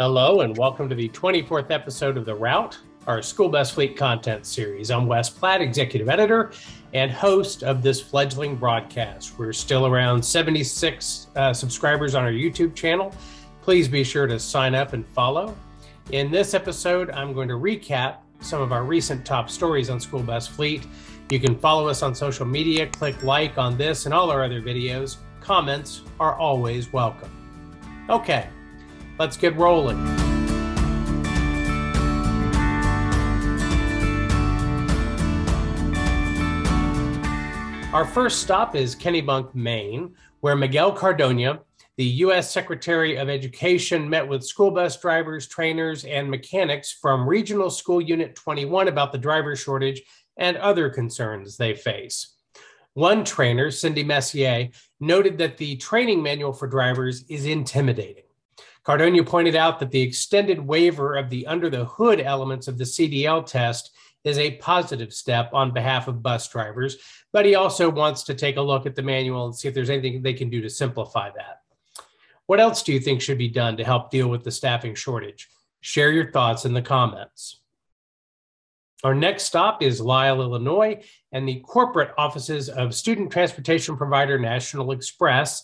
Hello, and welcome to the 24th episode of The Route, our school bus fleet content series. I'm Wes Platt, executive editor and host of this fledgling broadcast. We're still around 76 uh, subscribers on our YouTube channel. Please be sure to sign up and follow. In this episode, I'm going to recap some of our recent top stories on school bus fleet. You can follow us on social media, click like on this and all our other videos. Comments are always welcome. Okay, Let's get rolling. Our first stop is Kennebunk, Maine, where Miguel Cardona, the U.S. Secretary of Education, met with school bus drivers, trainers, and mechanics from Regional School Unit 21 about the driver shortage and other concerns they face. One trainer, Cindy Messier, noted that the training manual for drivers is intimidating. Cardona pointed out that the extended waiver of the under the hood elements of the CDL test is a positive step on behalf of bus drivers, but he also wants to take a look at the manual and see if there's anything they can do to simplify that. What else do you think should be done to help deal with the staffing shortage? Share your thoughts in the comments. Our next stop is Lisle, Illinois, and the corporate offices of student transportation provider National Express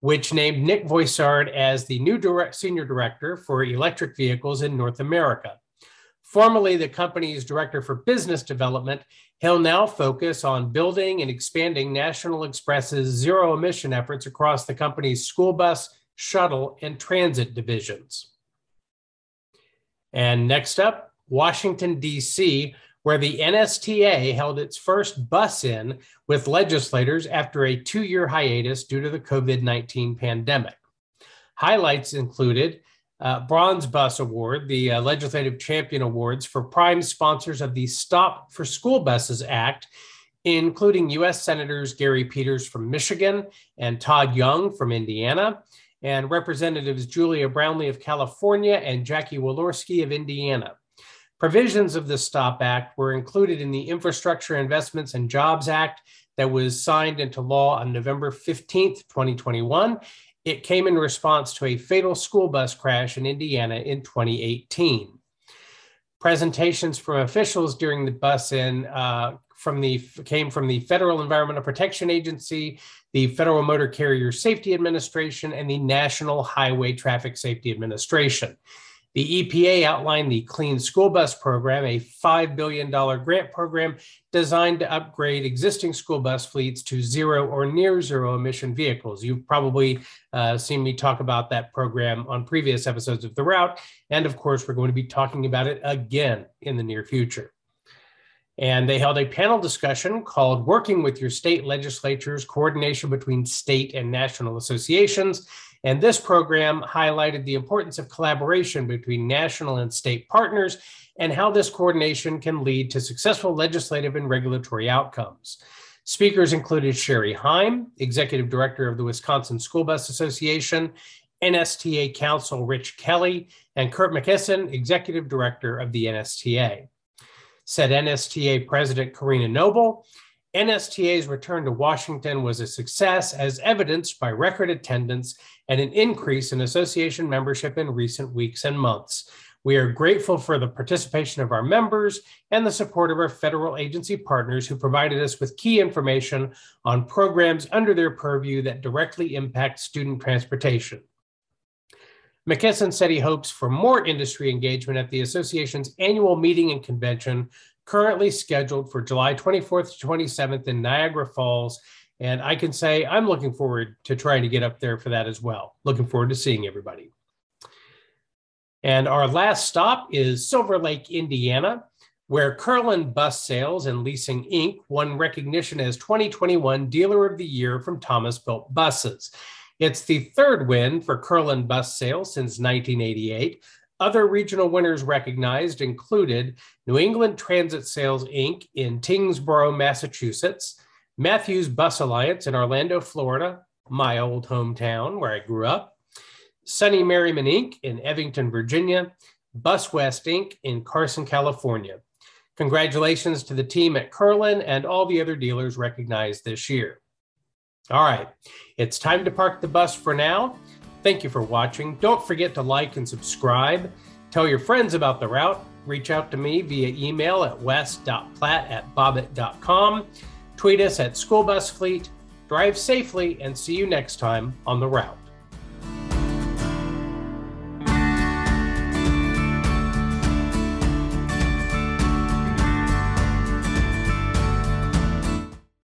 which named Nick Voisard as the new direct, senior director for electric vehicles in North America. Formerly the company's director for business development, he'll now focus on building and expanding National Express's zero emission efforts across the company's school bus, shuttle, and transit divisions. And next up, Washington, D.C., where the NSTA held its first bus in with legislators after a two year hiatus due to the COVID 19 pandemic. Highlights included uh, Bronze Bus Award, the uh, Legislative Champion Awards for prime sponsors of the Stop for School Buses Act, including U.S. Senators Gary Peters from Michigan and Todd Young from Indiana, and Representatives Julia Brownley of California and Jackie Walorski of Indiana. Provisions of the STOP Act were included in the Infrastructure Investments and Jobs Act that was signed into law on November 15th, 2021. It came in response to a fatal school bus crash in Indiana in 2018. Presentations from officials during the bus in uh, from the came from the Federal Environmental Protection Agency, the Federal Motor Carrier Safety Administration, and the National Highway Traffic Safety Administration. The EPA outlined the Clean School Bus Program, a $5 billion grant program designed to upgrade existing school bus fleets to zero or near zero emission vehicles. You've probably uh, seen me talk about that program on previous episodes of The Route. And of course, we're going to be talking about it again in the near future. And they held a panel discussion called Working with Your State Legislatures Coordination Between State and National Associations and this program highlighted the importance of collaboration between national and state partners and how this coordination can lead to successful legislative and regulatory outcomes. Speakers included Sherry Heim, Executive Director of the Wisconsin School Bus Association, NSTA Counsel Rich Kelly, and Curt Macysyn, Executive Director of the NSTA. Said NSTA President Karina Noble, NSTA's return to Washington was a success as evidenced by record attendance and an increase in association membership in recent weeks and months. We are grateful for the participation of our members and the support of our federal agency partners who provided us with key information on programs under their purview that directly impact student transportation. Macysyn said he hopes for more industry engagement at the association's annual meeting and convention, currently scheduled for July 24th to 27th in Niagara Falls. And I can say I'm looking forward to trying to get up there for that as well. Looking forward to seeing everybody. And our last stop is Silver Lake, Indiana, where Kerlin Bus Sales and Leasing Inc. won recognition as 2021 Dealer of the Year from Thomas Built Buses. It's the third win for Kerlin Bus Sales since 1988, other regional winners recognized included New England Transit Sales Inc. in Tyngsboro, Massachusetts, Matthews Bus Alliance in Orlando, Florida, my old hometown where I grew up, Sonny Merryman Inc. in Evington, Virginia, Bus West Inc. in Carson, California. Congratulations to the team at Kerlin and all the other dealers recognized this year. All right, it's time to park the bus for now. Thank you for watching. Don't forget to like and subscribe. Tell your friends about the route. Reach out to me via email at wes.platt at bobit.com. Tweet us at schoolbusfleet. Drive safely and see you next time on the route.